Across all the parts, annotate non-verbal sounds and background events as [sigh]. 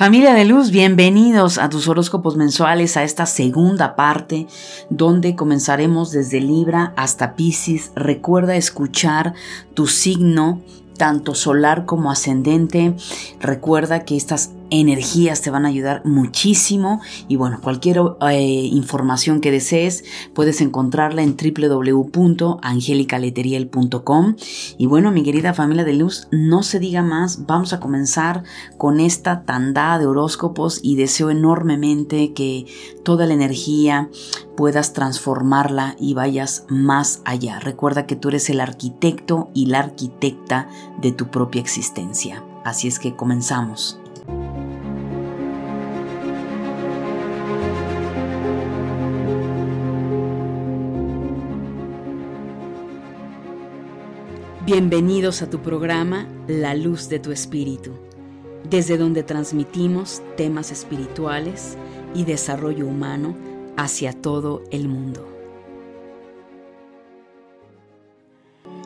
Familia de luz, bienvenidos a tus horóscopos mensuales, a esta segunda parte donde comenzaremos desde Libra hasta Pisces. Recuerda escuchar tu signo tanto solar como ascendente. Recuerda que estas energías te van a ayudar muchísimo y bueno, cualquier eh, información que desees puedes encontrarla en www.angelicaleteriel.com y bueno, mi querida familia de luz, no se diga más, vamos a comenzar con esta tanda de horóscopos y deseo enormemente que toda la energía puedas transformarla y vayas más allá. Recuerda que tú eres el arquitecto y la arquitecta de tu propia existencia. Así es que comenzamos. Bienvenidos a tu programa La Luz de tu Espíritu, desde donde transmitimos temas espirituales y desarrollo humano hacia todo el mundo.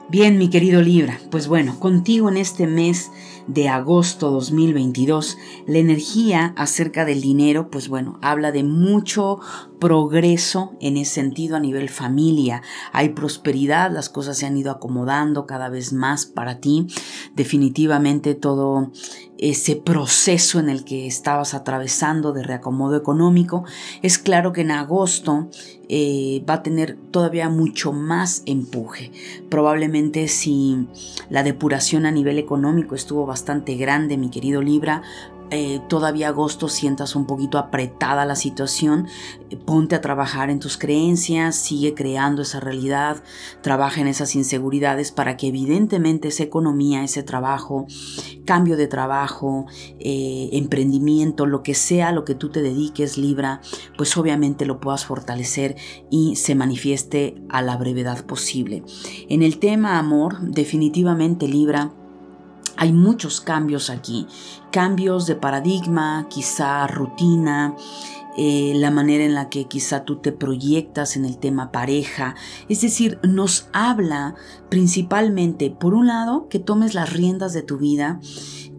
Bien, mi querido Libra, pues bueno, contigo en este mes de agosto 2022, la energía acerca del dinero, pues bueno, habla de mucho progreso en ese sentido a nivel familia. Hay prosperidad, las cosas se han ido acomodando cada vez más para ti. Definitivamente todo ese proceso en el que estabas atravesando de reacomodo económico, es claro que en agosto eh, va a tener todavía mucho más empuje. Probablemente si la depuración a nivel económico estuvo bastante grande, mi querido Libra, eh, todavía agosto sientas un poquito apretada la situación, eh, ponte a trabajar en tus creencias, sigue creando esa realidad, trabaja en esas inseguridades para que evidentemente esa economía, ese trabajo, cambio de trabajo, eh, emprendimiento, lo que sea lo que tú te dediques, Libra, pues obviamente lo puedas fortalecer y se manifieste a la brevedad posible. En el tema amor, definitivamente Libra, hay muchos cambios aquí, cambios de paradigma, quizá rutina, eh, la manera en la que quizá tú te proyectas en el tema pareja. Es decir, nos habla principalmente, por un lado, que tomes las riendas de tu vida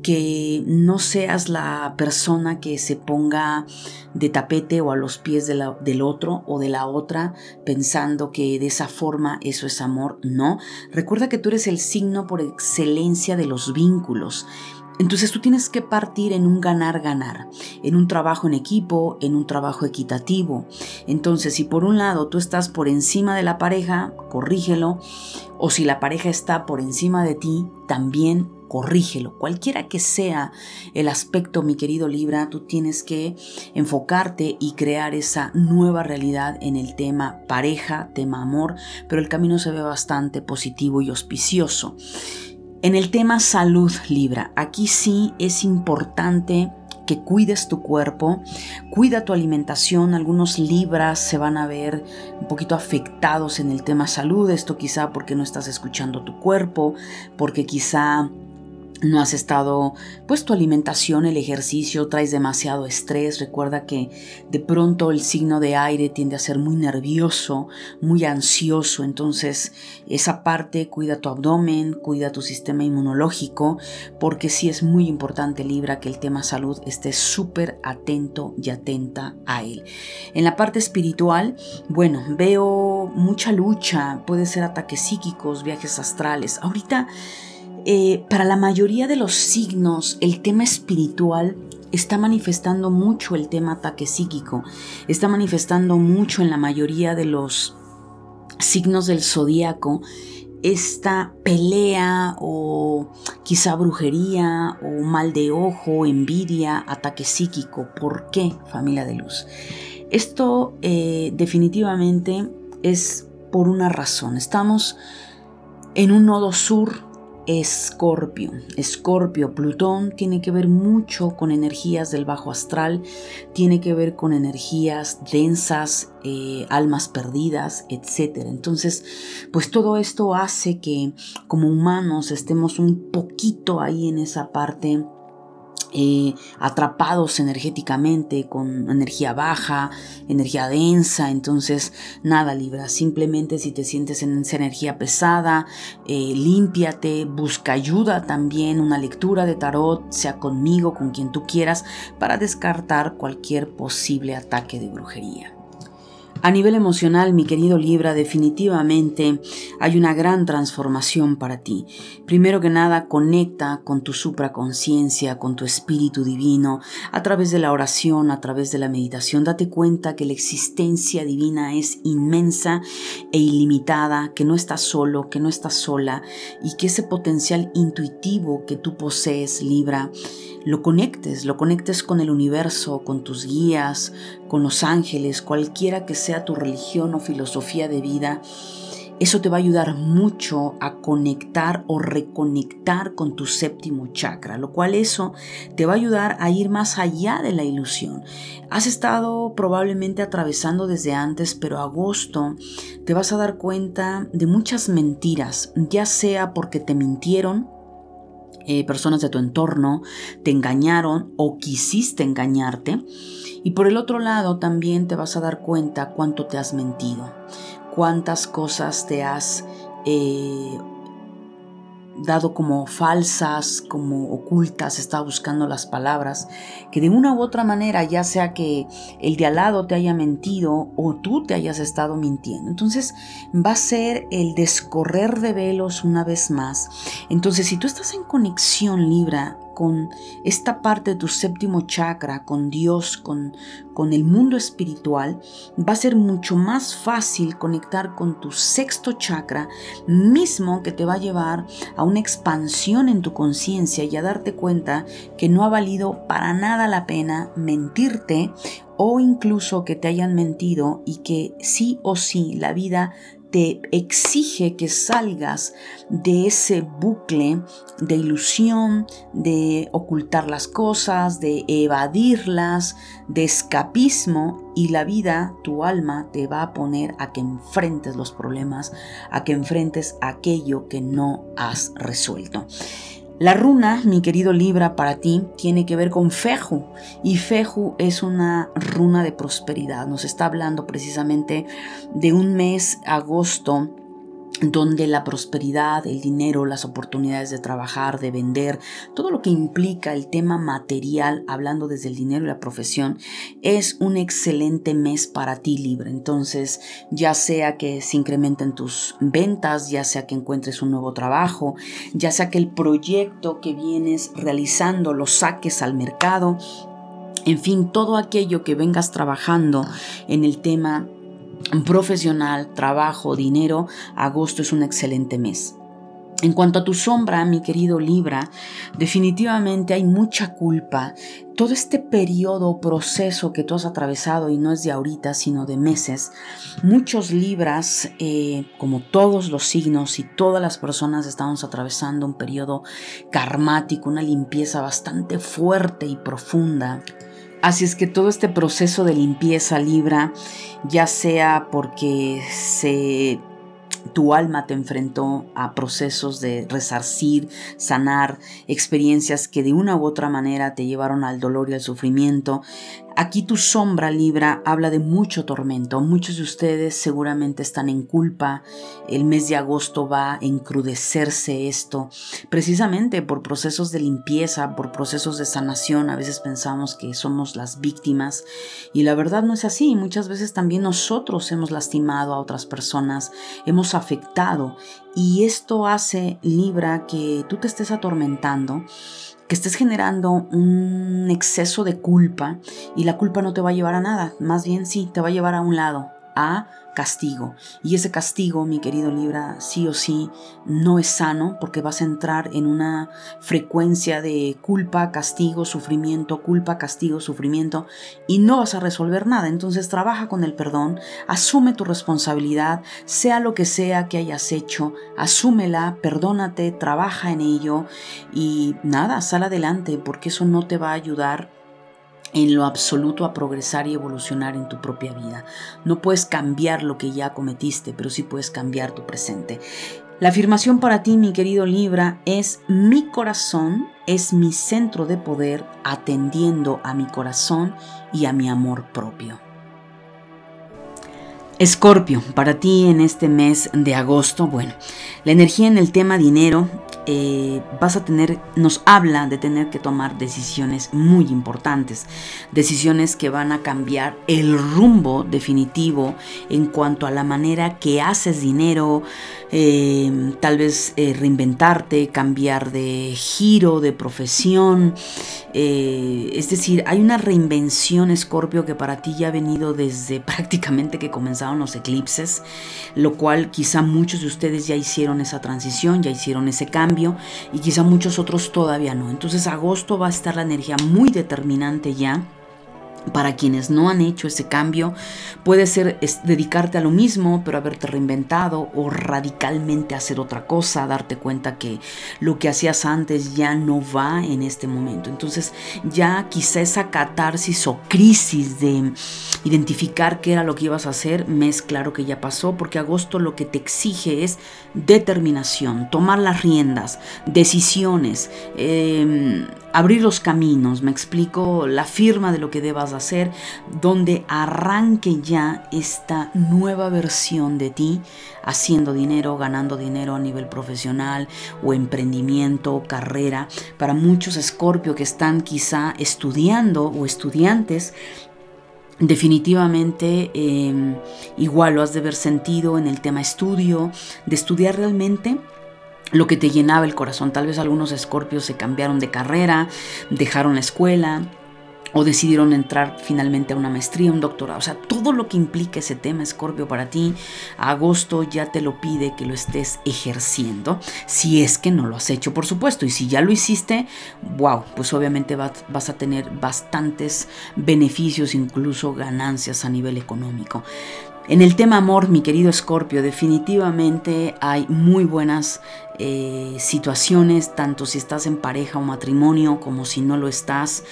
que no seas la persona que se ponga de tapete o a los pies del otro o de la otra pensando que de esa forma eso es amor. No, recuerda que tú eres el signo por excelencia de los vínculos. Entonces tú tienes que partir en un ganar-ganar, en un trabajo en equipo, en un trabajo equitativo. Entonces si por un lado tú estás por encima de la pareja, corrígelo, o si la pareja está por encima de ti, también corrígelo. Cualquiera que sea el aspecto, mi querido Libra, tú tienes que enfocarte y crear esa nueva realidad en el tema pareja, tema amor, pero el camino se ve bastante positivo y auspicioso. En el tema salud, Libra, aquí sí es importante que cuides tu cuerpo, cuida tu alimentación, algunos libras se van a ver un poquito afectados en el tema salud, esto quizá porque no estás escuchando tu cuerpo, porque quizá no has estado, pues tu alimentación, el ejercicio, traes demasiado estrés. Recuerda que de pronto el signo de aire tiende a ser muy nervioso, muy ansioso. Entonces, esa parte, cuida tu abdomen, cuida tu sistema inmunológico, porque sí es muy importante, Libra, que el tema salud esté súper atento y atenta a él. En la parte espiritual, bueno, veo mucha lucha, puede ser ataques psíquicos, viajes astrales. Ahorita eh, para la mayoría de los signos, el tema espiritual está manifestando mucho el tema ataque psíquico, está manifestando mucho en la mayoría de los signos del zodíaco esta pelea o quizá brujería o mal de ojo, envidia, ataque psíquico. ¿Por qué, familia de luz? Esto eh, definitivamente es por una razón. Estamos en un nodo sur Escorpio. Escorpio, Plutón tiene que ver mucho con energías del bajo astral, tiene que ver con energías densas, eh, almas perdidas, etc. Entonces, pues todo esto hace que como humanos estemos un poquito ahí en esa parte eh, atrapados energéticamente con energía baja, energía densa. Entonces, nada, Libra, simplemente si te sientes en esa energía pesada, eh, límpiate, busca ayuda también, una lectura de tarot, sea conmigo, con quien tú quieras, para descartar cualquier posible ataque de brujería. A nivel emocional, mi querido Libra, definitivamente hay una gran transformación para ti. Primero que nada, conecta con tu supraconciencia, con tu espíritu divino, a través de la oración, a través de la meditación. Date cuenta que la existencia divina es inmensa e ilimitada, que no estás solo, que no estás sola y que ese potencial intuitivo que tú posees, Libra, lo conectes, lo conectes con el universo, con tus guías, con los ángeles, cualquiera que sea tu religión o filosofía de vida. Eso te va a ayudar mucho a conectar o reconectar con tu séptimo chakra, lo cual eso te va a ayudar a ir más allá de la ilusión. Has estado probablemente atravesando desde antes, pero agosto te vas a dar cuenta de muchas mentiras, ya sea porque te mintieron, eh, personas de tu entorno te engañaron o quisiste engañarte. Y por el otro lado también te vas a dar cuenta cuánto te has mentido, cuántas cosas te has eh, dado como falsas, como ocultas, está buscando las palabras, que de una u otra manera, ya sea que el de al lado te haya mentido o tú te hayas estado mintiendo. Entonces va a ser el descorrer de velos una vez más. Entonces si tú estás en conexión Libra con esta parte de tu séptimo chakra, con Dios, con, con el mundo espiritual, va a ser mucho más fácil conectar con tu sexto chakra, mismo que te va a llevar a una expansión en tu conciencia y a darte cuenta que no ha valido para nada la pena mentirte o incluso que te hayan mentido y que sí o sí la vida te exige que salgas de ese bucle de ilusión, de ocultar las cosas, de evadirlas, de escapismo y la vida, tu alma, te va a poner a que enfrentes los problemas, a que enfrentes aquello que no has resuelto. La runa, mi querido Libra, para ti tiene que ver con Feju y Feju es una runa de prosperidad. Nos está hablando precisamente de un mes, agosto, donde la prosperidad, el dinero, las oportunidades de trabajar, de vender, todo lo que implica el tema material, hablando desde el dinero y la profesión, es un excelente mes para ti libre. Entonces, ya sea que se incrementen tus ventas, ya sea que encuentres un nuevo trabajo, ya sea que el proyecto que vienes realizando lo saques al mercado, en fin, todo aquello que vengas trabajando en el tema profesional, trabajo, dinero, agosto es un excelente mes. En cuanto a tu sombra, mi querido Libra, definitivamente hay mucha culpa. Todo este periodo, proceso que tú has atravesado, y no es de ahorita, sino de meses, muchos Libras, eh, como todos los signos y todas las personas, estamos atravesando un periodo karmático, una limpieza bastante fuerte y profunda. Así es que todo este proceso de limpieza Libra, ya sea porque se tu alma te enfrentó a procesos de resarcir, sanar, experiencias que de una u otra manera te llevaron al dolor y al sufrimiento, Aquí tu sombra Libra habla de mucho tormento. Muchos de ustedes seguramente están en culpa. El mes de agosto va a encrudecerse esto, precisamente por procesos de limpieza, por procesos de sanación. A veces pensamos que somos las víctimas y la verdad no es así. Muchas veces también nosotros hemos lastimado a otras personas, hemos afectado y esto hace Libra que tú te estés atormentando que estés generando un exceso de culpa y la culpa no te va a llevar a nada, más bien sí, te va a llevar a un lado, a castigo. Y ese castigo, mi querido Libra, sí o sí no es sano porque vas a entrar en una frecuencia de culpa, castigo, sufrimiento, culpa, castigo, sufrimiento y no vas a resolver nada. Entonces trabaja con el perdón, asume tu responsabilidad, sea lo que sea que hayas hecho, asúmela, perdónate, trabaja en ello y nada, sal adelante porque eso no te va a ayudar en lo absoluto a progresar y evolucionar en tu propia vida. No puedes cambiar lo que ya cometiste, pero sí puedes cambiar tu presente. La afirmación para ti, mi querido Libra, es mi corazón es mi centro de poder atendiendo a mi corazón y a mi amor propio. Escorpio, para ti en este mes de agosto, bueno, la energía en el tema dinero eh, vas a tener, nos habla de tener que tomar decisiones muy importantes, decisiones que van a cambiar el rumbo definitivo en cuanto a la manera que haces dinero, eh, tal vez eh, reinventarte, cambiar de giro, de profesión, es decir, hay una reinvención, Escorpio, que para ti ya ha venido desde [laughs] prácticamente que comenzaron los eclipses, lo cual quizá muchos de ustedes ya hicieron esa transición, ya hicieron ese cambio y quizá muchos otros todavía no. Entonces agosto va a estar la energía muy determinante ya para quienes no han hecho ese cambio, puede ser dedicarte a lo mismo, pero haberte reinventado o radicalmente hacer otra cosa, darte cuenta que lo que hacías antes ya no va en este momento. Entonces ya quizá esa catarsis o crisis de identificar qué era lo que ibas a hacer, me es claro que ya pasó, porque agosto lo que te exige es determinación, tomar las riendas, decisiones, eh, abrir los caminos, me explico, la firma de lo que debas hacer, donde arranque ya esta nueva versión de ti, haciendo dinero, ganando dinero a nivel profesional o emprendimiento, carrera. Para muchos Escorpio que están quizá estudiando o estudiantes, Definitivamente em, igual lo has de haber sentido en el tema estudio, de estudiar realmente lo que te llenaba el corazón. Tal vez algunos escorpios se cambiaron de carrera, dejaron la escuela o decidieron entrar finalmente a una maestría, un doctorado. O sea, todo lo que implica ese tema, Escorpio, para ti, agosto ya te lo pide que lo estés ejerciendo, si es que no lo has hecho, por supuesto. Y si ya lo hiciste, wow, pues obviamente vas a tener bastantes beneficios, incluso ganancias a nivel económico. En el tema amor, mi querido Escorpio, definitivamente hay muy buenas eh, situaciones, tanto si estás en pareja o matrimonio como si no lo estás.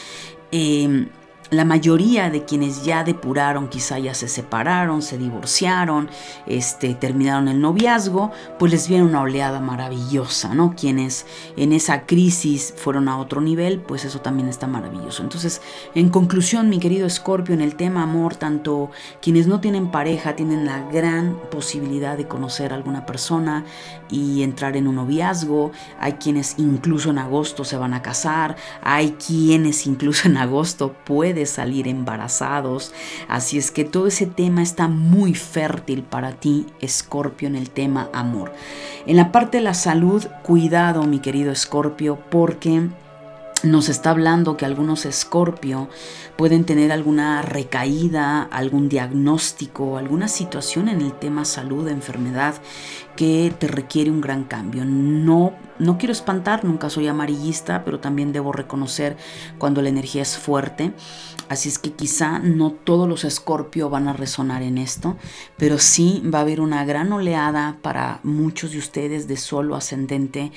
Em, la mayoría de quienes ya depuraron, quizá ya se separaron, se divorciaron, este, terminaron el noviazgo, pues les viene una oleada maravillosa, ¿no? Quienes en esa crisis fueron a otro nivel, pues eso también está maravilloso. Entonces, en conclusión, mi querido Escorpio, en el tema amor, tanto quienes no tienen pareja tienen la gran posibilidad de conocer a alguna persona y entrar en un noviazgo, hay quienes incluso en agosto se van a casar, hay quienes incluso en agosto pueden salir embarazados. Así es que todo ese tema está muy fértil para ti, Escorpio, en el tema amor. En la parte de la salud, cuidado, mi querido Escorpio, porque nos está hablando que algunos escorpio pueden tener alguna recaída, algún diagnóstico, alguna situación en el tema salud, enfermedad que te requiere un gran cambio. No, no quiero espantar, nunca soy amarillista, pero también debo reconocer cuando la energía es fuerte. Así es que quizá no todos los escorpio van a resonar en esto, pero sí va a haber una gran oleada para muchos de ustedes de solo ascendente,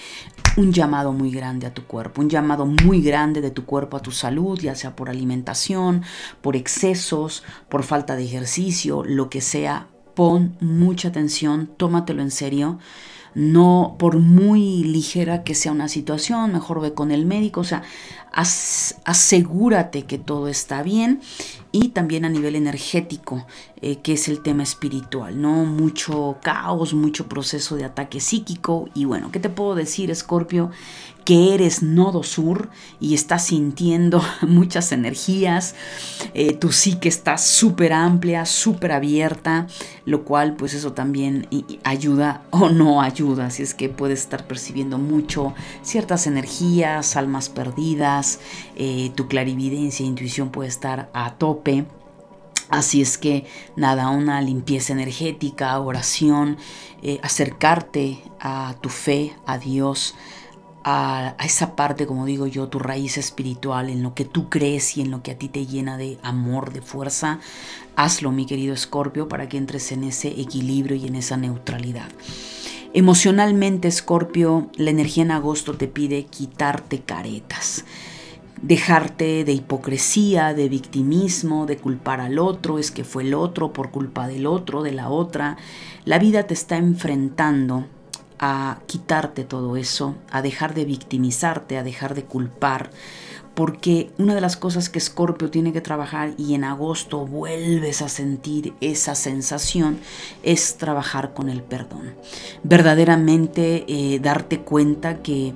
un llamado muy grande a tu cuerpo, un llamado muy grande de tu cuerpo a tu salud, ya sea por alimentación, por excesos, por falta de ejercicio, lo que sea pon mucha atención, tómatelo en serio. No por muy ligera que sea una situación, mejor ve con el médico, o sea, asegúrate que todo está bien y también a nivel energético, eh, que es el tema espiritual, ¿no? Mucho caos, mucho proceso de ataque psíquico y bueno, ¿qué te puedo decir, Escorpio? que eres nodo sur y estás sintiendo [laughs] muchas energías, eh, tu psique está súper amplia, súper abierta, lo cual pues eso también ayuda o no ayuda, si es que puedes estar percibiendo mucho ciertas energías, almas perdidas, eh, tu clarividencia intuición puede estar a tope. Así es que nada, una limpieza energética, oración, eh, acercarte a tu fe, a Dios, a, esa parte, como digo yo, tu raíz espiritual, en lo que tú crees y en lo que a ti te llena de amor, de fuerza, hazlo, mi querido Escorpio, para que entres en ese equilibrio y en esa neutralidad. Emocionalmente, Escorpio, la energía en agosto te pide quitarte caretas dejarte de hipocresía, de victimismo, de culpar al otro, es que fue el otro por culpa del otro, de la otra. La vida te está enfrentando a quitarte todo eso, a dejar de victimizarte, a dejar de culpar, porque una de las cosas que Scorpio tiene que trabajar y en agosto vuelves a sentir esa sensación es trabajar con el perdón. Verdaderamente eh, darte cuenta que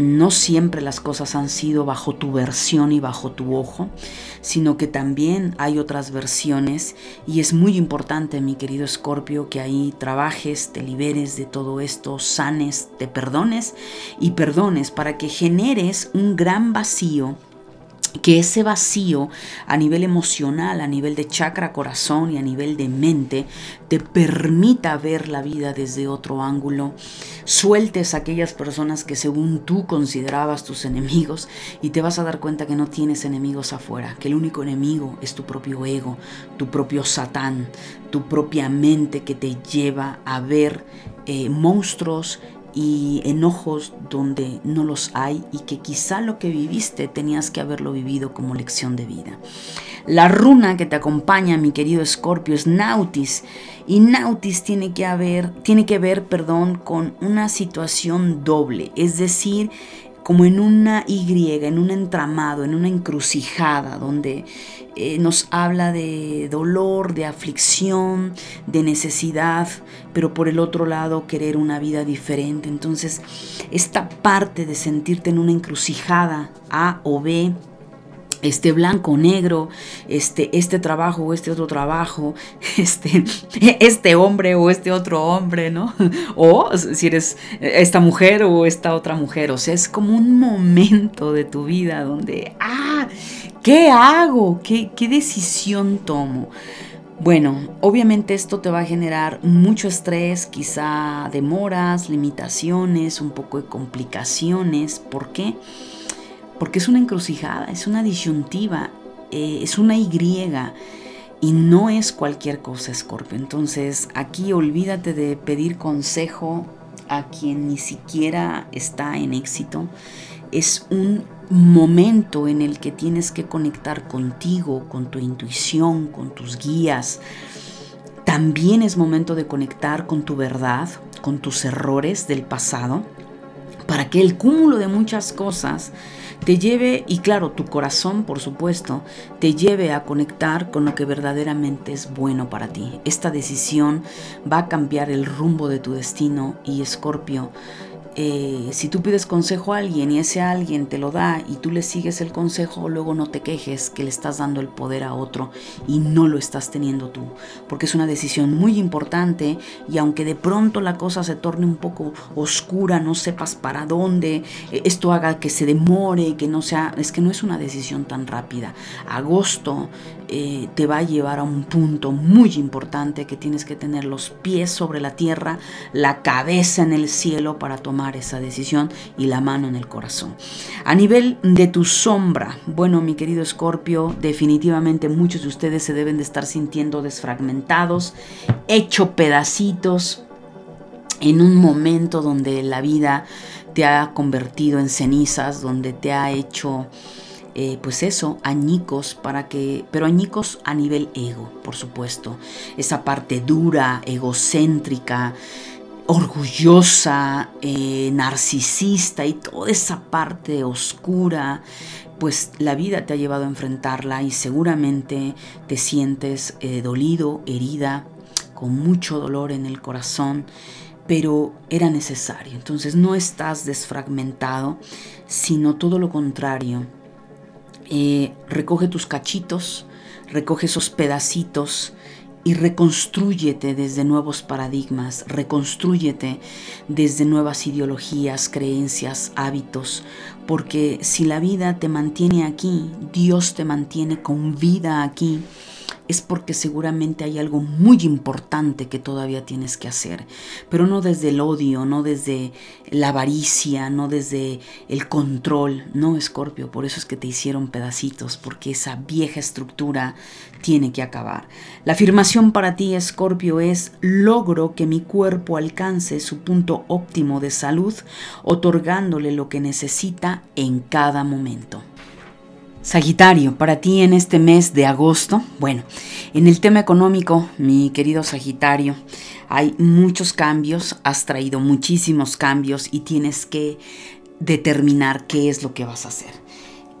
no siempre las cosas han sido bajo tu versión y bajo tu ojo, sino que también hay otras versiones. Y es muy importante, mi querido Escorpio, que ahí trabajes, te liberes de todo esto, sanes, te perdones y perdones para que generes un gran vacío que ese vacío a nivel emocional, a nivel de chakra corazón y a nivel de mente te permita ver la vida desde otro ángulo, sueltes a aquellas personas que según tú considerabas tus enemigos y te vas a dar cuenta que no tienes enemigos afuera, que el único enemigo es tu propio ego, tu propio satán, tu propia mente que te lleva a ver eh, monstruos y enojos donde no los hay y que quizá lo que viviste tenías que haberlo vivido como lección de vida. La runa que te acompaña, mi querido Escorpio, es Nautis y Nautis tiene que haber tiene que ver, perdón, con una situación doble, es decir, como en una Y, en un entramado, en una encrucijada, donde eh, nos habla de dolor, de aflicción, de necesidad, pero por el otro lado querer una vida diferente. Entonces, esta parte de sentirte en una encrucijada, A o B, este blanco, negro, este, este trabajo o este otro trabajo, [laughs] este, este hombre o este otro hombre, ¿no? [laughs] O si eres esta mujer o esta otra mujer. O sea, es como un momento de tu vida donde, ah, ¿qué hago? ¿Qué, qué decisión tomo? Bueno, obviamente esto te va a generar mucho estrés, quizá demoras, limitaciones, un poco de complicaciones. ¿Por qué? porque es una encrucijada, es una disyuntiva, eh, es una Y y no es cualquier cosa, Scorpio. Entonces aquí olvídate de pedir consejo a quien ni siquiera está en éxito. Es un momento en el que tienes que conectar contigo, con tu intuición, con tus guías. También es momento de conectar con tu verdad, con tus errores del pasado, para que el cúmulo de muchas cosas te lleve, y claro, tu corazón, por supuesto, te lleve a conectar con lo que verdaderamente es bueno para ti. Esta decisión va a cambiar el rumbo de tu destino y Escorpio eh, si tú pides consejo a alguien y ese alguien te lo da y tú le sigues el consejo, luego no te quejes que le estás dando el poder a otro y no lo estás teniendo tú, porque es una decisión muy importante y aunque de pronto la cosa se torne un poco oscura, no sepas para dónde, eh, esto haga que se demore, que no sea, es que no es una decisión tan rápida. Agosto eh, te va a llevar a un punto muy importante que tienes que tener los pies sobre la tierra, la cabeza en el cielo para tomar esa decisión y la mano en el corazón. A nivel de tu sombra, bueno, mi querido Escorpio, definitivamente muchos de ustedes se deben de estar sintiendo desfragmentados, hecho pedacitos en un momento donde la vida te ha convertido en cenizas, donde te ha hecho eh, pues eso, añicos para que, pero añicos a nivel ego, por supuesto, esa parte dura, egocéntrica, orgullosa, eh, narcisista y toda esa parte oscura, pues la vida te ha llevado a enfrentarla y seguramente te sientes eh, dolido, herida, con mucho dolor en el corazón, pero era necesario. Entonces no estás desfragmentado, sino todo lo contrario. Eh, recoge tus cachitos, recoge esos pedacitos, y reconstrúyete desde nuevos paradigmas, reconstrúyete desde nuevas ideologías, creencias, hábitos, porque si la vida te mantiene aquí, Dios te mantiene con vida aquí, es porque seguramente hay algo muy importante que todavía tienes que hacer, pero no desde el odio, no desde la avaricia, no desde el control, no Escorpio, por eso es que te hicieron pedacitos, porque esa vieja estructura tiene que acabar. La afirmación para ti, Escorpio, es logro que mi cuerpo alcance su punto óptimo de salud, otorgándole lo que necesita en cada momento. Sagitario, para ti en este mes de agosto, bueno, en el tema económico, mi querido Sagitario, hay muchos cambios, has traído muchísimos cambios y tienes que determinar qué es lo que vas a hacer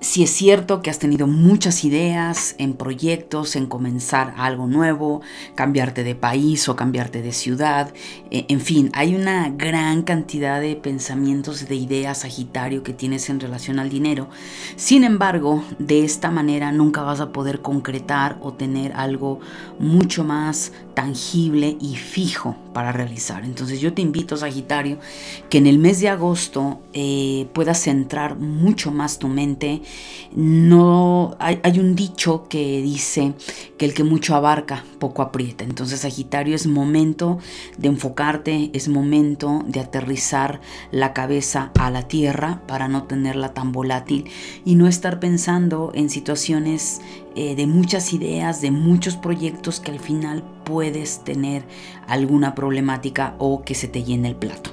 si es cierto que has tenido muchas ideas en proyectos, en comenzar algo nuevo, cambiarte de país o cambiarte de ciudad, e, en fin, hay una gran cantidad de pensamientos, de ideas, Sagitario, que tienes en relación al dinero. Sin embargo, de esta manera nunca vas a poder concretar o tener algo mucho más tangible y fijo para realizar. Entonces yo te invito, Sagitario, que en el mes de agosto eh, puedas centrar mucho más tu mente no hay, un dicho que dice que el que mucho abarca, poco aprieta. Entonces, Sagitario, es momento de enfocarte, es momento de aterrizar la cabeza a la tierra para no tenerla tan volátil y no estar pensando en situaciones eh, de muchas ideas, de muchos proyectos que al final puedes tener alguna problemática o que se te llene el plato.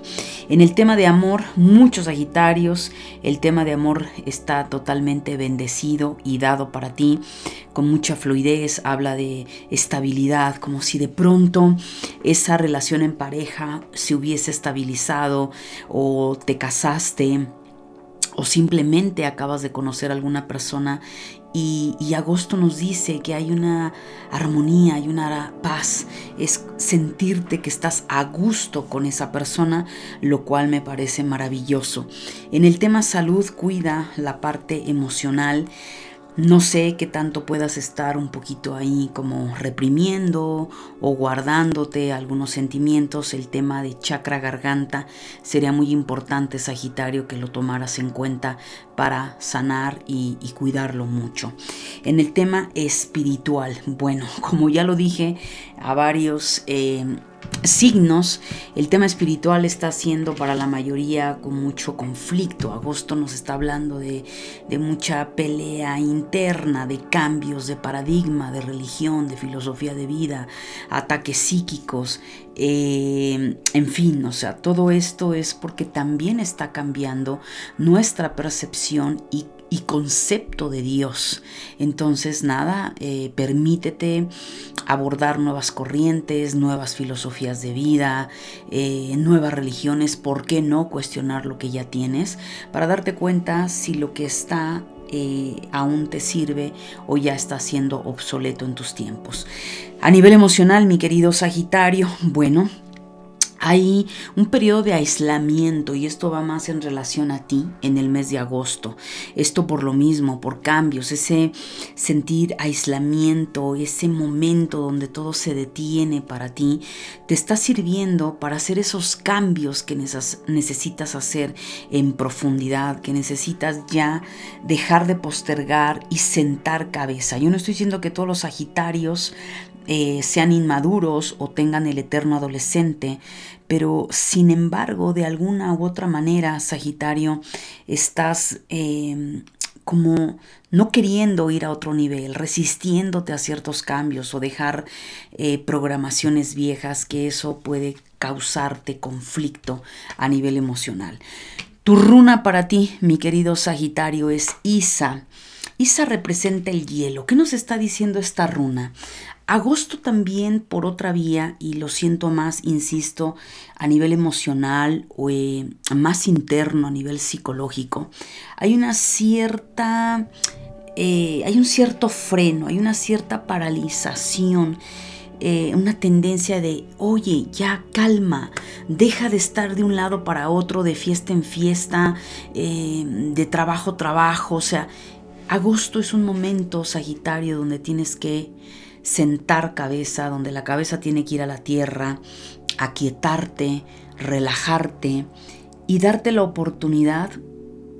En el tema de amor, muchos Sagitarios, el tema de amor está totalmente bendecido y dado para ti, con mucha fluidez, habla de estabilidad, como si de pronto esa relación en pareja se hubiese estabilizado o te casaste o simplemente acabas de conocer a alguna persona y, agosto nos dice que hay una armonía, hay una paz, es sentirte que estás a gusto con esa persona, lo cual me parece maravilloso. En el tema salud, cuida la parte emocional. No sé qué tanto puedas estar un poquito ahí como reprimiendo o guardándote algunos sentimientos. El tema de chakra garganta sería muy importante, Sagitario, que lo tomaras en cuenta para sanar y, cuidarlo mucho. En el tema espiritual, bueno, [laughs] como ya lo dije a varios... Eh, signos, el tema espiritual está siendo para la mayoría con mucho conflicto. Agosto nos está hablando de, mucha pelea interna, de cambios de paradigma, de religión, de filosofía de vida, ataques psíquicos, eh, en fin, o sea, todo esto es porque también está cambiando nuestra percepción y y concepto de Dios. Entonces, nada, eh, permítete abordar nuevas corrientes, nuevas filosofías de vida, eh, nuevas religiones, ¿por qué no cuestionar lo que ya tienes? Para darte cuenta si lo que está eh, aún te sirve o ya está siendo obsoleto en tus tiempos. A nivel emocional, mi querido Sagitario, [laughs] bueno, hay un periodo de aislamiento y esto va más en relación a ti en el mes de agosto. Esto por lo mismo, por cambios, ese sentir aislamiento, ese momento donde todo se detiene para ti, te está sirviendo para hacer esos cambios que necesitas hacer en profundidad, que necesitas ya dejar de postergar y sentar cabeza. Yo no estoy diciendo que todos los Sagitarios eh, sean inmaduros o tengan el eterno adolescente, pero sin embargo, de alguna u otra manera, Sagitario, estás em, como no queriendo ir a otro nivel, resistiéndote a ciertos cambios o dejar eh, programaciones viejas, que eso puede causarte conflicto a nivel emocional. Tu runa para ti, mi querido Sagitario, es Isa. Isa representa el hielo. ¿Qué nos está diciendo esta runa? Agosto también por otra vía, y lo siento más, insisto, a nivel emocional o eh, más interno, a nivel psicológico, hay una cierta, eh, hay un cierto freno, hay una cierta paralización. Eh, una tendencia de, oye, ya calma, deja de estar de un lado para otro, de fiesta en fiesta, de trabajo trabajo, o sea, agosto es un momento, Sagitario, donde tienes que sentar cabeza, donde la cabeza tiene que ir a la tierra, aquietarte, relajarte y darte la oportunidad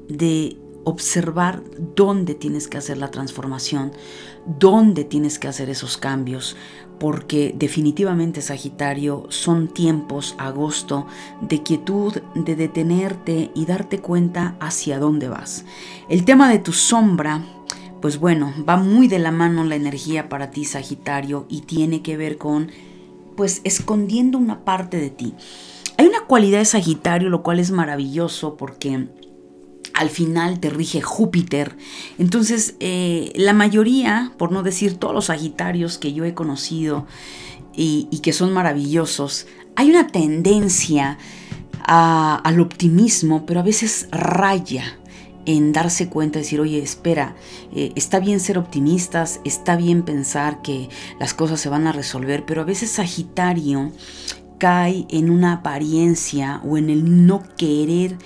de observar dónde tienes que hacer la transformación, dónde tienes que hacer esos cambios, porque definitivamente Sagitario son tiempos, agosto, de quietud, de detenerte y darte cuenta hacia dónde vas. El tema de tu sombra pues bueno, va muy de la mano la energía para ti, Sagitario, y tiene que ver con, pues, escondiendo una parte de ti. Hay una cualidad de Sagitario, lo cual es maravilloso porque al final te rige Júpiter. Entonces, eh, la mayoría, por no decir todos los Sagitarios que yo he conocido y, que son maravillosos, hay una tendencia al optimismo, pero a veces raya en darse cuenta, decir, oye, espera, eh, está bien ser optimistas, está bien pensar que las cosas se van a resolver, pero a veces Sagitario cae en una apariencia o en el no querer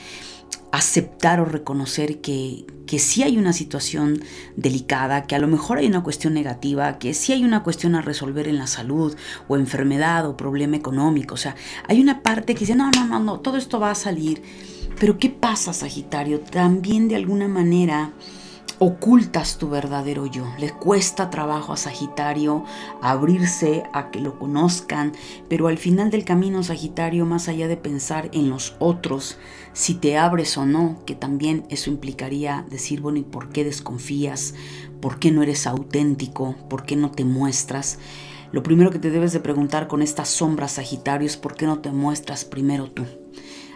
aceptar o reconocer que, que sí hay una situación delicada, que a lo mejor hay una cuestión negativa, que sí hay una cuestión a resolver en la salud o enfermedad o problema económico. O sea, hay una parte que dice, no, no, no, no, todo esto va a salir. Pero ¿qué pasa, Sagitario? También de alguna manera ocultas tu verdadero yo. Le cuesta trabajo a Sagitario abrirse a que lo conozcan, pero al final del camino Sagitario, más allá de pensar en los otros, si te abres o no, que también eso implicaría decir, bueno, ¿y por qué desconfías? ¿Por qué no eres auténtico? ¿Por qué no te muestras? Lo primero que te debes de preguntar con estas sombras Sagitario es por qué no te muestras primero tú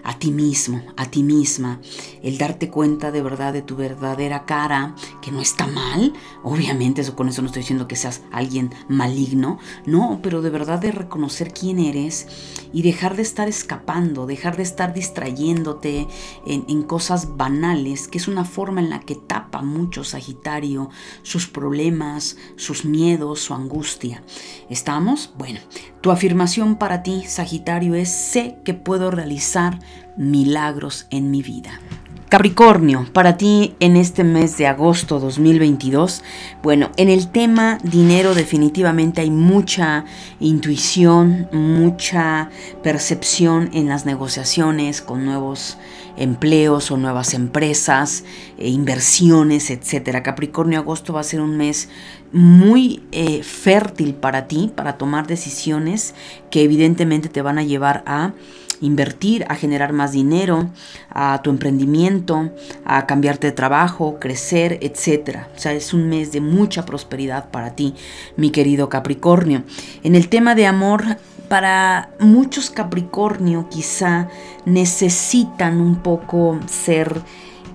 a ti mismo, a ti misma, el darte cuenta de verdad de tu verdadera cara, que no está mal, obviamente eso con eso no estoy diciendo que seas alguien maligno, no, pero de verdad de reconocer quién eres y dejar de estar escapando, dejar de estar distrayéndote en, en cosas banales, que es una forma en la que tapa mucho Sagitario sus problemas, sus miedos, su angustia. ¿Estamos? Bueno, tu afirmación para ti, Sagitario, es sé que puedo realizar milagros en mi vida. Capricornio, para ti en este mes de agosto 2022, bueno, en el tema dinero definitivamente hay mucha intuición, mucha percepción en las negociaciones con nuevos empleos o nuevas empresas, e inversiones, etcétera. Capricornio, agosto va a ser un mes muy eh, fértil para ti, para tomar decisiones que evidentemente te van a llevar a invertir, a generar más dinero, a tu emprendimiento, a cambiarte de trabajo, crecer, etc. O sea, es un mes de mucha prosperidad para ti, mi querido Capricornio. En el tema de amor, para muchos Capricornio quizá necesitan un poco ser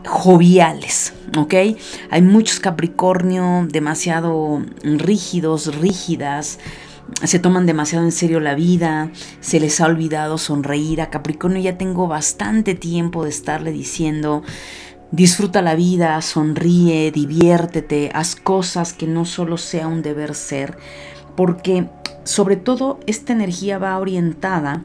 joviales, ¿ok? Hay muchos Capricornio demasiado rígidos, rígidas, se toman demasiado en serio la vida, se les ha olvidado sonreír. A Capricornio ya tengo bastante tiempo de estarle diciendo, disfruta la vida, sonríe, diviértete, haz cosas que no solo sea un deber ser, porque sobre todo esta energía va orientada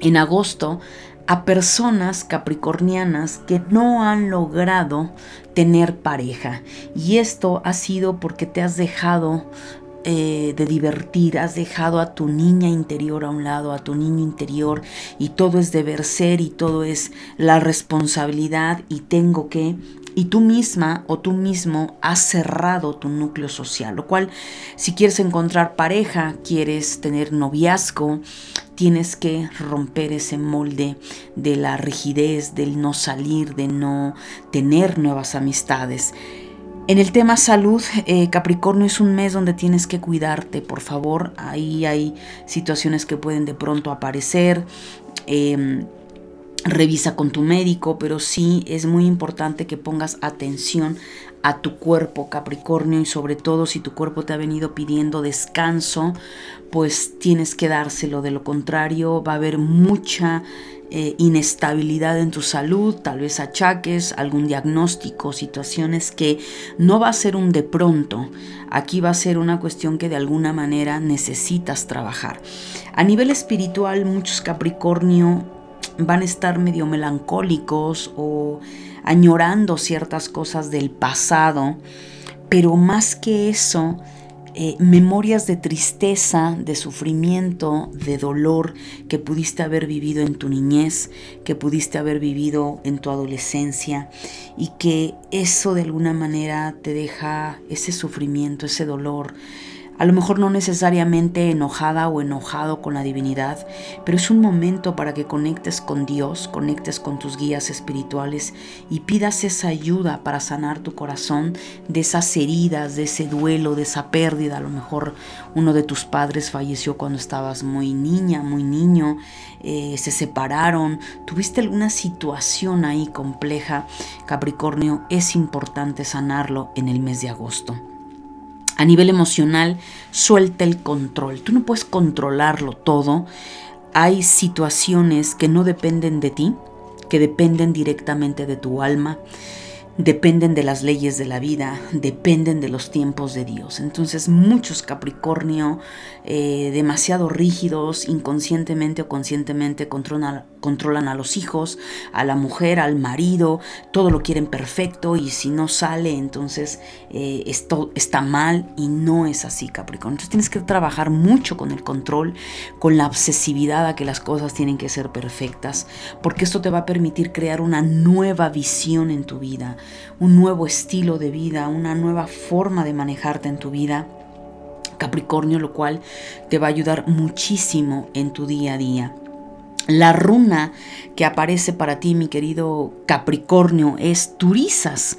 en agosto a personas capricornianas que no han logrado tener pareja. Y esto ha sido porque te has dejado eh, de divertir, has dejado a tu niña interior a un lado, a tu niño interior, y todo es deber ser y todo es la responsabilidad y tengo que, y tú misma o tú mismo has cerrado tu núcleo social, lo cual si quieres encontrar pareja, quieres tener noviazgo, tienes que romper ese molde de la rigidez, del no salir, de no tener nuevas amistades. En el tema salud, eh, Capricornio es un mes donde tienes que cuidarte, por favor. Ahí hay situaciones que pueden de pronto aparecer. Em, revisa con tu médico, pero sí es muy importante que pongas atención a tu cuerpo, Capricornio, y sobre todo si tu cuerpo te ha venido pidiendo descanso, pues tienes que dárselo. De lo contrario, va a haber mucha eh, inestabilidad en tu salud, tal vez achaques, algún diagnóstico, situaciones que no va a ser un de pronto. Aquí va a ser una cuestión que de alguna manera necesitas trabajar. A nivel espiritual, muchos Capricornio van a estar medio melancólicos o añorando ciertas cosas del pasado, pero más que eso, eh, memorias de tristeza, de sufrimiento, de dolor que pudiste haber vivido en tu niñez, que pudiste haber vivido en tu adolescencia y que eso de alguna manera te deja ese sufrimiento, ese dolor a lo mejor no necesariamente enojada o enojado con la divinidad, pero es un momento para que conectes con Dios, conectes con tus guías espirituales y pidas esa ayuda para sanar tu corazón de esas heridas, de ese duelo, de esa pérdida. A lo mejor uno de tus padres falleció cuando estabas muy niña, muy niño, eh, se separaron, tuviste alguna situación ahí compleja. Capricornio, es importante sanarlo en el mes de agosto a nivel emocional, suelta el control. Tú no puedes controlarlo todo. Hay situaciones que no dependen de ti, que dependen directamente de tu alma dependen de las leyes de la vida, dependen de los tiempos de Dios. Entonces muchos Capricornio eh, demasiado rígidos, inconscientemente o conscientemente controlan, controlan a los hijos, a la mujer, al marido, todo lo quieren perfecto y si no sale entonces eh, esto está mal y no es así Capricornio. Entonces tienes que trabajar mucho con el control, con la obsesividad a que las cosas tienen que ser perfectas, porque esto te va a permitir crear una nueva visión en tu vida un nuevo estilo de vida, una nueva forma de manejarte en tu vida. Capricornio, lo cual te va a ayudar muchísimo en tu día a día. La runa que aparece para ti, mi querido Capricornio, es Turizas.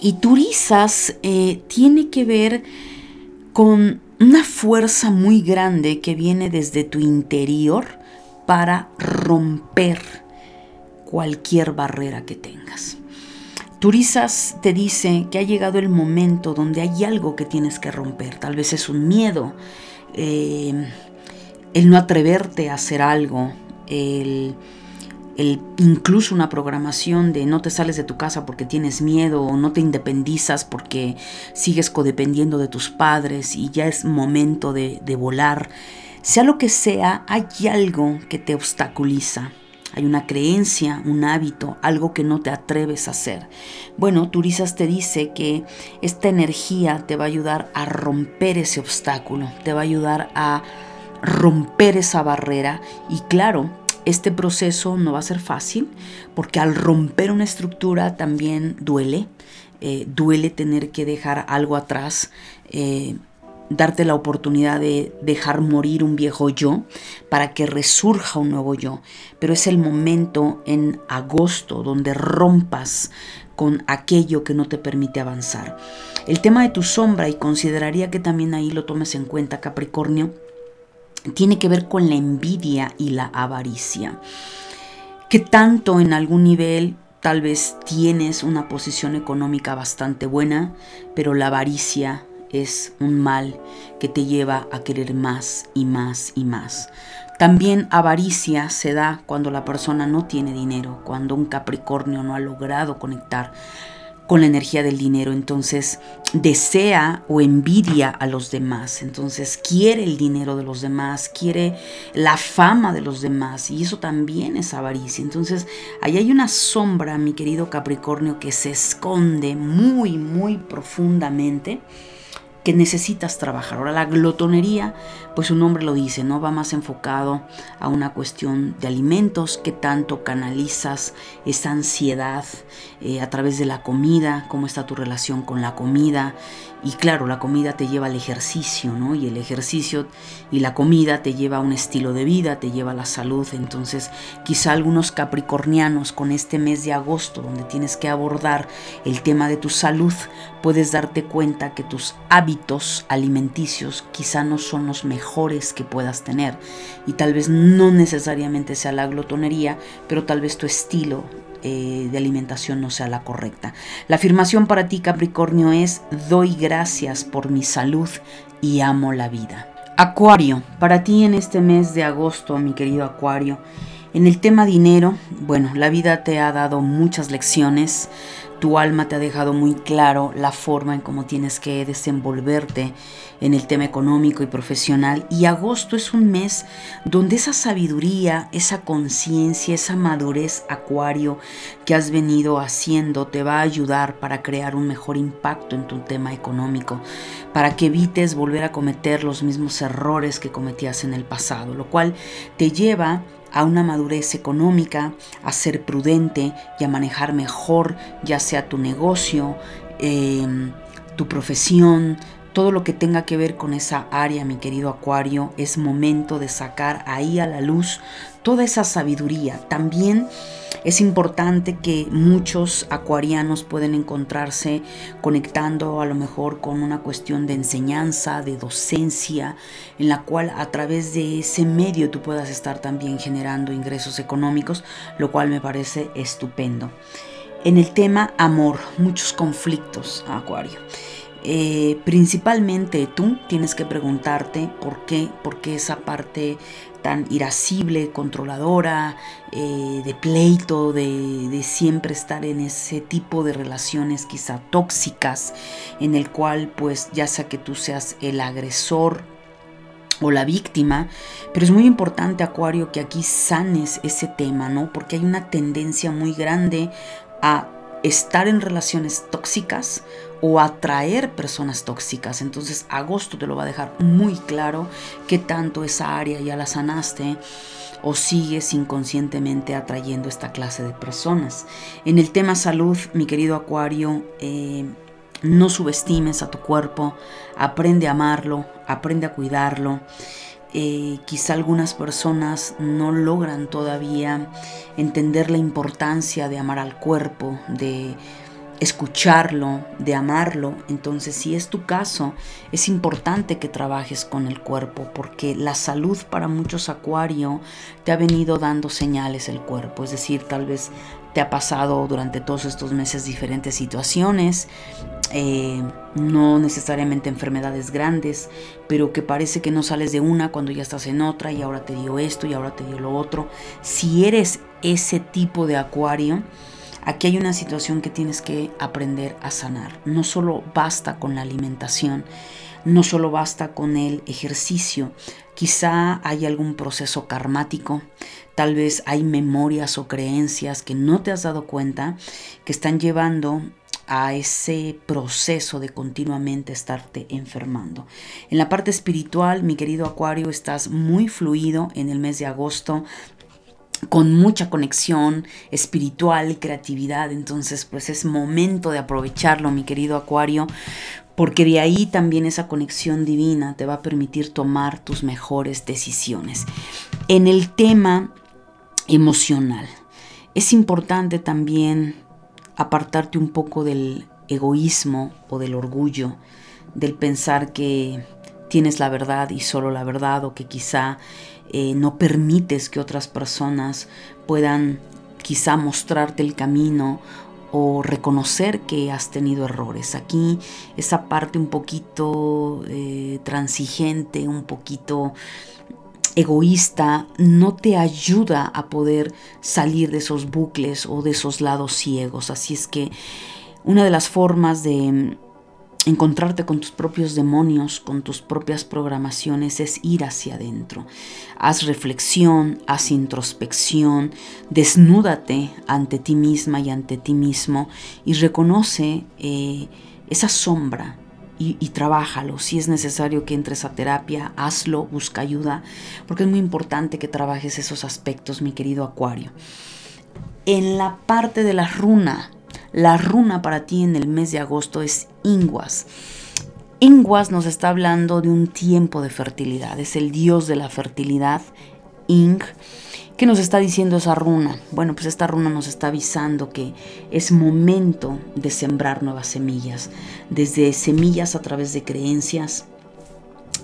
Y Turizas eh, tiene que ver con una fuerza muy grande que viene desde tu interior para romper cualquier barrera que tengas. Turizas te dice que ha llegado el momento donde hay algo que tienes que romper. Tal vez es un miedo, eh, el no atreverte a hacer algo, el, incluso una programación de no te sales de tu casa porque tienes miedo o no te independizas porque sigues codependiendo de tus padres y ya es momento de, de volar. Sea lo que sea, hay algo que te obstaculiza. Hay una creencia, un hábito, algo que no te atreves a hacer. Bueno, Turizas te dice que esta energía te va a ayudar a romper ese obstáculo, te va a ayudar a romper esa barrera y claro, este proceso no va a ser fácil porque al romper una estructura también duele, eh, duele tener que dejar algo atrás. Eh, darte la oportunidad de dejar morir un viejo yo para que resurja un nuevo yo. Pero es el momento en agosto donde rompas con aquello que no te permite avanzar. El tema de tu sombra, y consideraría que también ahí lo tomes en cuenta, Capricornio, tiene que ver con la envidia y la avaricia. Que tanto en algún nivel tal vez tienes una posición económica bastante buena, pero la avaricia es un mal que te lleva a querer más y más y más. También avaricia se da cuando la persona no tiene dinero, cuando un Capricornio no ha logrado conectar con la energía del dinero, entonces desea o envidia a los demás, entonces quiere el dinero de los demás, quiere la fama de los demás y eso también es avaricia. Entonces ahí hay una sombra, mi querido Capricornio, que se esconde muy, muy profundamente que necesitas trabajar. Ahora la glotonería, pues su nombre lo dice, ¿no? Va más enfocado a una cuestión de alimentos, que tanto canalizas esa ansiedad eh, a través de la comida, cómo está tu relación con la comida. Y claro, la comida te lleva al ejercicio, ¿no? Y el ejercicio y la comida te lleva a un estilo de vida, te lleva a la salud. Entonces, quizá algunos capricornianos con este mes de agosto, donde tienes que abordar el tema de tu salud, puedes darte cuenta que tus hábitos alimenticios quizá no son los mejores que puedas tener. Y tal vez no necesariamente sea la glotonería, pero tal vez tu estilo eh, de alimentación no sea la correcta. La afirmación para ti, Capricornio, es doy gracias por mi salud y amo la vida. Acuario, para ti en este mes de agosto, mi querido Acuario, en el tema dinero, bueno, la vida te ha dado muchas lecciones, tu alma te ha dejado muy claro la forma en cómo tienes que desenvolverte en el tema económico y profesional. Y agosto es un mes donde esa sabiduría, esa conciencia, esa madurez acuario que has venido haciendo te va a ayudar para crear un mejor impacto en tu tema económico, para que evites volver a cometer los mismos errores que cometías en el pasado, lo cual te lleva a una madurez económica, a ser prudente y a manejar mejor ya sea tu negocio, em, tu profesión, todo lo que tenga que ver con esa área, mi querido Acuario, es momento de sacar ahí a la luz toda esa sabiduría. También es importante que muchos acuarianos pueden encontrarse conectando a lo mejor con una cuestión de enseñanza, de docencia, en la cual a través de ese medio tú puedas estar también generando ingresos económicos, lo cual me parece estupendo. En el tema amor, muchos conflictos, Acuario. Eh, principalmente tú tienes que preguntarte por qué, por qué esa parte tan irascible, controladora, eh, de pleito, de, de, siempre estar en ese tipo de relaciones quizá tóxicas, en el cual pues ya sea que tú seas el agresor o la víctima, pero es muy importante Acuario que aquí sanes ese tema, ¿no? Porque hay una tendencia muy grande a estar en relaciones tóxicas o atraer personas tóxicas. Entonces agosto te lo va a dejar muy claro que tanto esa área ya la sanaste o sigues inconscientemente atrayendo esta clase de personas. En el tema salud, mi querido Acuario, eh, no subestimes a tu cuerpo, aprende a amarlo, aprende a cuidarlo. Eh, quizá algunas personas no logran todavía entender la importancia de amar al cuerpo, de escucharlo, de amarlo. Entonces, si es tu caso, es importante que trabajes con el cuerpo porque la salud para muchos acuario te ha venido dando señales el cuerpo. Es decir, tal vez te ha pasado durante todos estos meses diferentes situaciones, eh, no necesariamente enfermedades grandes, pero que parece que no sales de una cuando ya estás en otra y ahora te dio esto y ahora te dio lo otro. Si eres ese tipo de acuario, Aquí hay una situación que tienes que aprender a sanar. No solo basta con la alimentación, no solo basta con el ejercicio. Quizá hay algún proceso karmático, tal vez hay memorias o creencias que no te has dado cuenta que están llevando a ese proceso de continuamente estarte enfermando. En la parte espiritual, mi querido Acuario, estás muy fluido en el mes de agosto con mucha conexión espiritual creatividad. Entonces, pues es momento de aprovecharlo, mi querido Acuario, porque de ahí también esa conexión divina te va a permitir tomar tus mejores decisiones. En el tema emocional, es importante también apartarte un poco del egoísmo o del orgullo, del pensar que tienes la verdad y solo la verdad o que quizá eh, no permites que otras personas puedan quizá mostrarte el camino o reconocer que has tenido errores. Aquí esa parte un poquito eh, transigente, un poquito egoísta, no te ayuda a poder salir de esos bucles o de esos lados ciegos. Así es que una de las formas de Encontrarte con tus propios demonios, con tus propias programaciones, es ir hacia adentro. Haz reflexión, haz introspección, desnúdate ante ti misma y ante ti mismo y reconoce eh, esa sombra y, y trabájalo. Si es necesario que entres a terapia, hazlo, busca ayuda, porque es muy importante que trabajes esos aspectos, mi querido Acuario. En la parte de la runa, la runa para ti en el mes de agosto es Inguas. Inguas nos está hablando de un tiempo de fertilidad, es el dios de la fertilidad, Ing. ¿Qué nos está diciendo esa runa? Bueno, pues esta runa nos está avisando que es momento de sembrar nuevas semillas, desde semillas a través de creencias,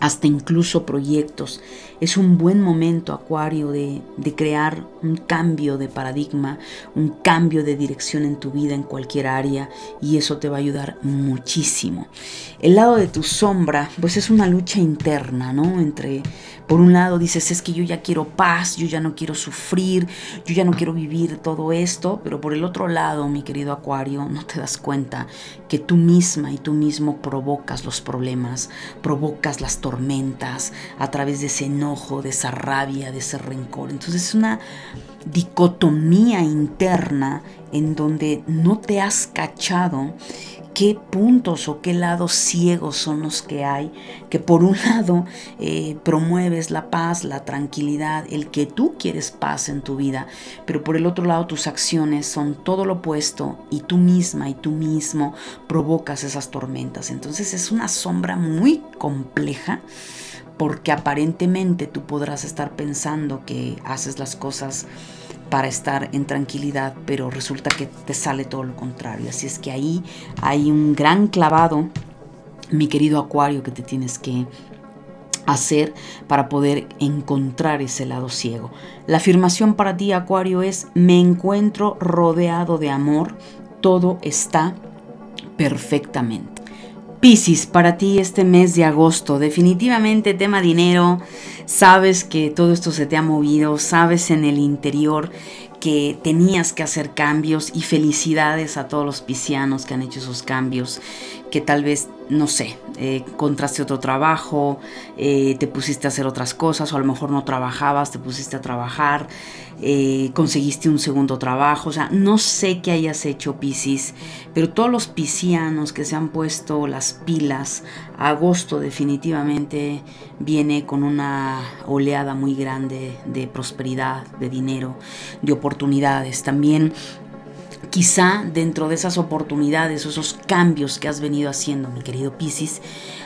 hasta incluso proyectos. Es un buen momento, Acuario, de, crear un cambio de paradigma, un cambio de dirección en tu vida en cualquier área y eso te va a ayudar muchísimo. El lado de tu sombra, pues es una lucha interna, ¿no? Entre, por un lado dices, es que yo ya quiero paz, yo ya no quiero sufrir, yo ya no quiero vivir todo esto, pero por el otro lado, mi querido Acuario, no te das cuenta que tú misma y tú mismo provocas los problemas, provocas las tormentas a través de ese enojo, de esa rabia, de ese rencor. Entonces es una dicotomía interna en donde no te has cachado qué puntos o qué lados ciegos son los que hay, que por un lado eh, promueves la paz, la tranquilidad, el que tú quieres paz en tu vida, pero por el otro lado tus acciones son todo lo opuesto y tú misma y tú mismo provocas esas tormentas. Entonces es una sombra muy compleja porque aparentemente tú podrás estar pensando que haces las cosas para estar en tranquilidad, pero resulta que te sale todo lo contrario. Así es que ahí hay un gran clavado, mi querido Acuario, que te tienes que hacer para poder encontrar ese lado ciego. La afirmación para ti, Acuario, es me encuentro rodeado de amor, todo está perfectamente. Piscis, para ti este mes de agosto, definitivamente tema dinero, sabes que todo esto se te ha movido, sabes en el interior que tenías que hacer cambios y felicidades a todos los piscianos que han hecho esos cambios, que tal vez no sé, eh, encontraste otro trabajo, eh, te pusiste a hacer otras cosas, o a lo mejor no trabajabas, te pusiste a trabajar, eh, conseguiste un segundo trabajo, o sea, no sé qué hayas hecho, Piscis, pero todos los piscianos que se han puesto las pilas, agosto definitivamente viene con una oleada muy grande de prosperidad, de dinero, de oportunidades. También Quizá dentro de esas oportunidades, esos cambios que has venido haciendo, mi querido Piscis,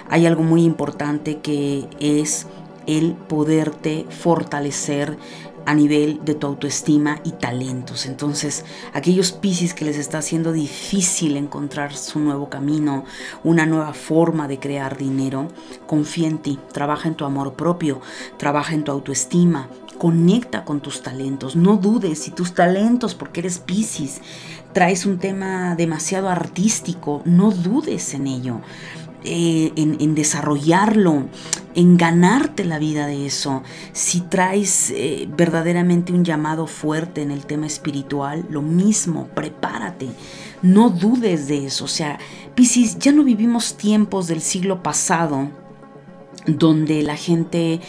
hay algo muy importante que es el poderte fortalecer a nivel de tu autoestima y talentos. Entonces, aquellos Piscis que les está haciendo difícil encontrar su nuevo camino, una nueva forma de crear dinero, confía en ti, trabaja en tu amor propio, trabaja en tu autoestima, conecta con tus talentos, no dudes si tus talentos, porque eres Piscis, traes un tema demasiado artístico, no dudes en ello. Eh, en, desarrollarlo, en ganarte la vida de eso. Si traes eh, verdaderamente un llamado fuerte en el tema espiritual, lo mismo, prepárate. No dudes de eso. O sea, Piscis, ya no vivimos tiempos del siglo pasado donde la gente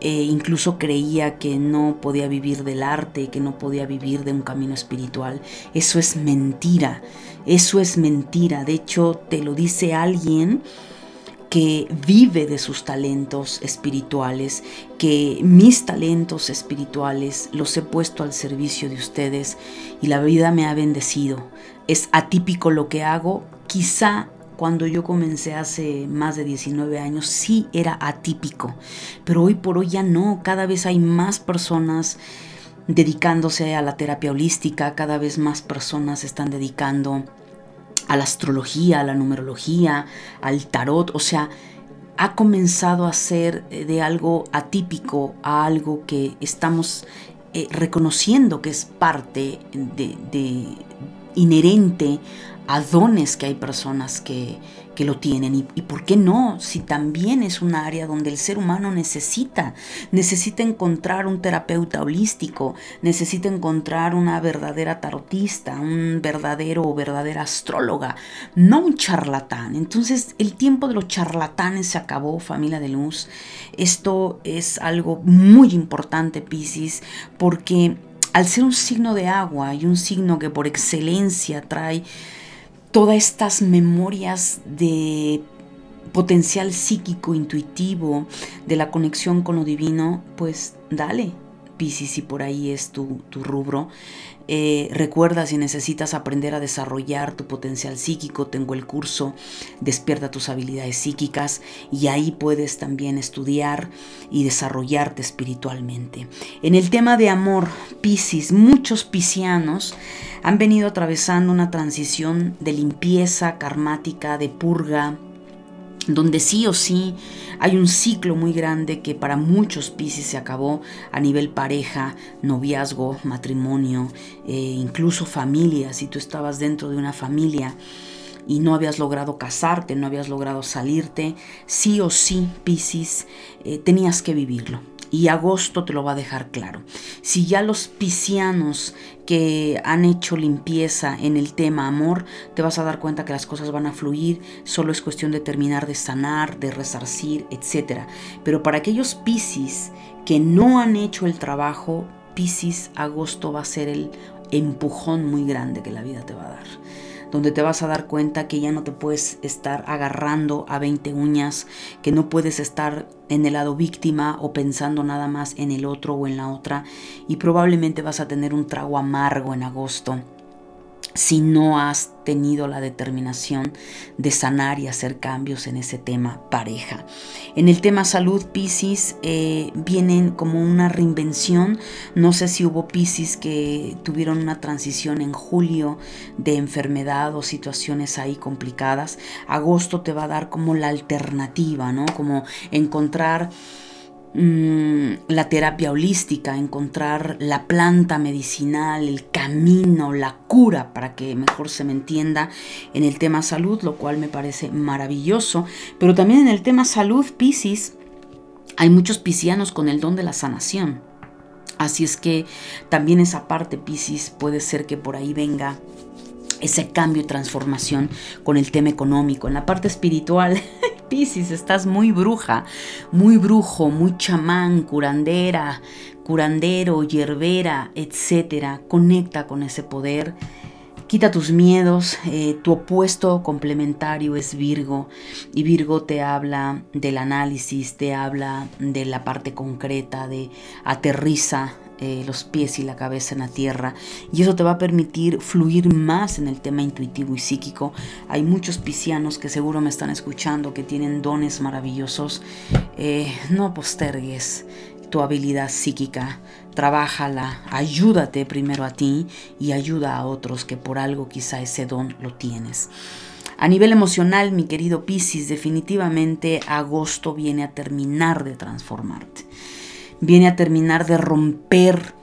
eh, incluso creía que no podía vivir del arte, que no podía vivir de un camino espiritual. Eso es mentira, eso es mentira. De hecho, te lo dice alguien que vive de sus talentos espirituales, que mis talentos espirituales los he puesto al servicio de ustedes y la vida me ha bendecido. Es atípico lo que hago, quizá cuando yo comencé hace más de 19 años sí era atípico, pero hoy por hoy ya no, cada vez hay más personas dedicándose a la terapia holística, cada vez más personas están dedicando a la astrología, a la numerología, al tarot, o sea, ha comenzado a ser de algo atípico a algo que estamos eh, reconociendo que es parte de, de inherente a dones que hay personas que, que lo tienen. Y, por qué no? Si también es un área donde el ser humano necesita, necesita encontrar un terapeuta holístico, necesita encontrar una verdadera tarotista, un verdadero o verdadera astróloga, no un charlatán. Entonces el tiempo de los charlatanes se acabó, familia de luz. Esto es algo muy importante, Piscis, porque al ser un signo de agua y un signo que por excelencia trae todas estas memorias de potencial psíquico, intuitivo, de la conexión con lo divino, pues dale, Piscis, si por ahí es tu, tu rubro. Eh, recuerda si necesitas aprender a desarrollar tu potencial psíquico, tengo el curso Despierta tus habilidades psíquicas y ahí puedes también estudiar y desarrollarte espiritualmente. En el tema de amor, Piscis, muchos piscianos han venido atravesando una transición de limpieza karmática, de purga, donde sí o sí hay un ciclo muy grande que para muchos Pisces se acabó a nivel pareja, noviazgo, matrimonio, eh, incluso familia, si tú estabas dentro de una familia y no habías logrado casarte, no habías logrado salirte, sí o sí, Pisces, eh, tenías que vivirlo y agosto te lo va a dejar claro. Si ya los piscianos que han hecho limpieza en el tema amor, te vas a dar cuenta que las cosas van a fluir, solo es cuestión de terminar de sanar, de resarcir, etc. Pero para aquellos piscis que no han hecho el trabajo, piscis agosto va a ser el empujón muy grande que la vida te va a dar. Donde te vas a dar cuenta que ya no te puedes estar agarrando a 20 uñas, que no puedes estar en el lado víctima o pensando nada más en el otro o en la otra y probablemente vas a tener un trago amargo en agosto si no has tenido la determinación de sanar y hacer cambios en ese tema pareja. En el tema salud, Pisces, eh, vienen como una reinvención. No sé si hubo Pisces que tuvieron una transición en julio de enfermedad o situaciones ahí complicadas. Agosto te va a dar como la alternativa, ¿no? Como encontrar Mm, la terapia holística, encontrar la planta medicinal, el camino, la cura, para que mejor se me entienda en el tema salud, lo cual me parece maravilloso. Pero también en el tema salud, Pisces, hay muchos piscianos con el don de la sanación. Así es que también esa parte, Pisces, puede ser que por ahí venga ese cambio y transformación con el tema económico. En la parte espiritual, Piscis, estás muy bruja, muy brujo, muy chamán, curandera, curandero, hierbera, etc. Conecta con ese poder. Quita tus miedos, eh, tu opuesto complementario es Virgo y Virgo te habla del análisis, te habla de la parte concreta, de aterriza eh, los pies y la cabeza en la tierra y eso te va a permitir fluir más en el tema intuitivo y psíquico. Hay muchos piscianos que seguro me están escuchando que tienen dones maravillosos. Eh, no postergues tu habilidad psíquica, trabájala, ayúdate primero a ti y ayuda a otros que por algo quizá ese don lo tienes. A nivel emocional, mi querido Piscis, definitivamente agosto viene a terminar de transformarte viene a terminar de romper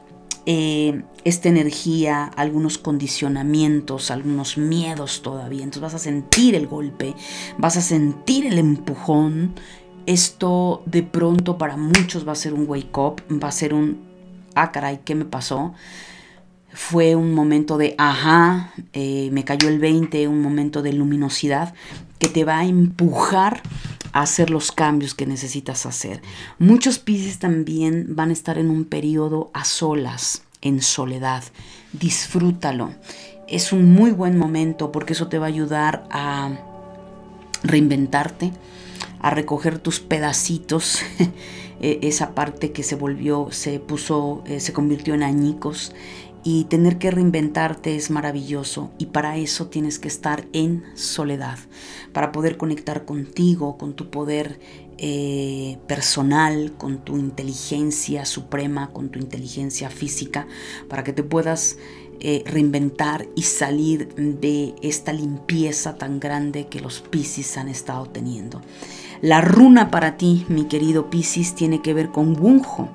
eh, esta energía, algunos condicionamientos, algunos miedos todavía. Entonces vas a sentir el golpe, vas a sentir el empujón. Esto de pronto para muchos va a ser un wake up, va a ser un, ah caray, ¿qué me pasó? Fue un momento de, ajá, eh, me cayó el 20, un momento de luminosidad que te va a empujar hacer los cambios que necesitas hacer. Muchos Pisces también van a estar en un periodo a solas, en soledad. Disfrútalo. Es un muy buen momento porque eso te va a ayudar a reinventarte, a recoger tus pedacitos, [laughs] e, esa parte que se volvió, se puso, eh, se convirtió en añicos y tener que reinventarte es maravilloso y para eso tienes que estar en soledad, para poder conectar contigo, con tu poder eh, personal, con tu inteligencia suprema, con tu inteligencia física, para que te puedas eh, reinventar y salir de esta limpieza tan grande que los Piscis han estado teniendo. La runa para ti, mi querido Piscis, tiene que ver con Wunjo.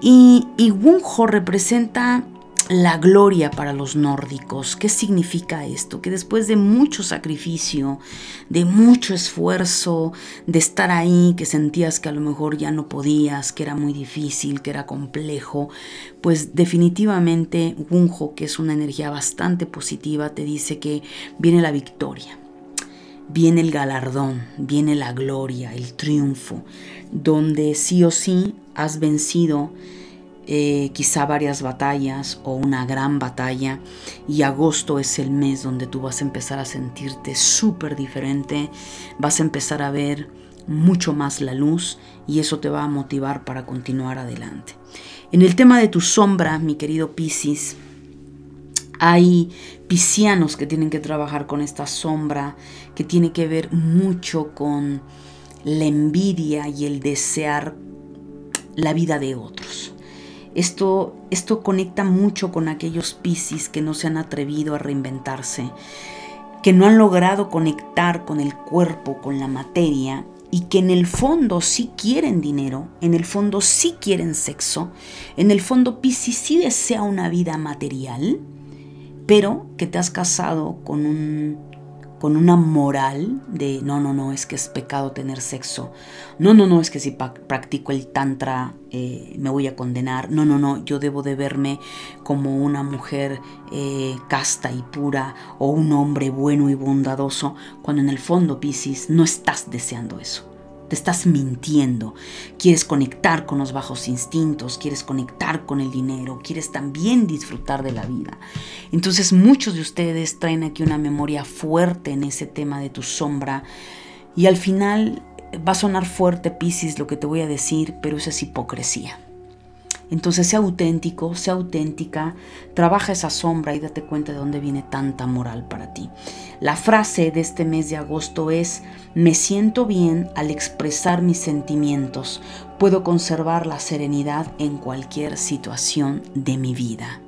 Y, y Wunjo representa la gloria para los nórdicos. ¿Qué significa esto? Que después de mucho sacrificio, de mucho esfuerzo, de estar ahí, que sentías que a lo mejor ya no podías, que era muy difícil, que era complejo, pues definitivamente Wunjo, que es una energía bastante positiva, te dice que viene la victoria. Viene el galardón, viene la gloria, el triunfo, donde sí o sí has vencido eh, quizá varias batallas o una gran batalla y agosto es el mes donde tú vas a empezar a sentirte súper diferente, vas a empezar a ver mucho más la luz y eso te va a motivar para continuar adelante. En el tema de tu sombra, mi querido Piscis, hay piscianos que tienen que trabajar con esta sombra que tiene que ver mucho con la envidia y el desear la vida de otros. Esto, esto conecta mucho con aquellos Piscis que no se han atrevido a reinventarse, que no han logrado conectar con el cuerpo, con la materia y que en el fondo sí quieren dinero, en el fondo sí quieren sexo, en el fondo Piscis sí desea una vida material, pero que te has casado con un con una moral de no, no, no, es que es pecado tener sexo. No, no, no, es que si practico el tantra eh, me voy a condenar. No, no, no, yo debo de verme como una mujer eh, casta y pura o un hombre bueno y bondadoso, cuando en el fondo, Piscis, no estás deseando eso. Te estás mintiendo. Quieres conectar con los bajos instintos, quieres conectar con el dinero, quieres también disfrutar de la vida. Entonces muchos de ustedes traen aquí una memoria fuerte en ese tema de tu sombra y al final va a sonar fuerte, Piscis, lo que te voy a decir, pero eso es hipocresía. Entonces sea auténtico, sea auténtica, trabaja esa sombra y date cuenta de dónde viene tanta moral para ti. La frase de este mes de agosto es, me siento bien al expresar mis sentimientos, puedo conservar la serenidad en cualquier situación de mi vida.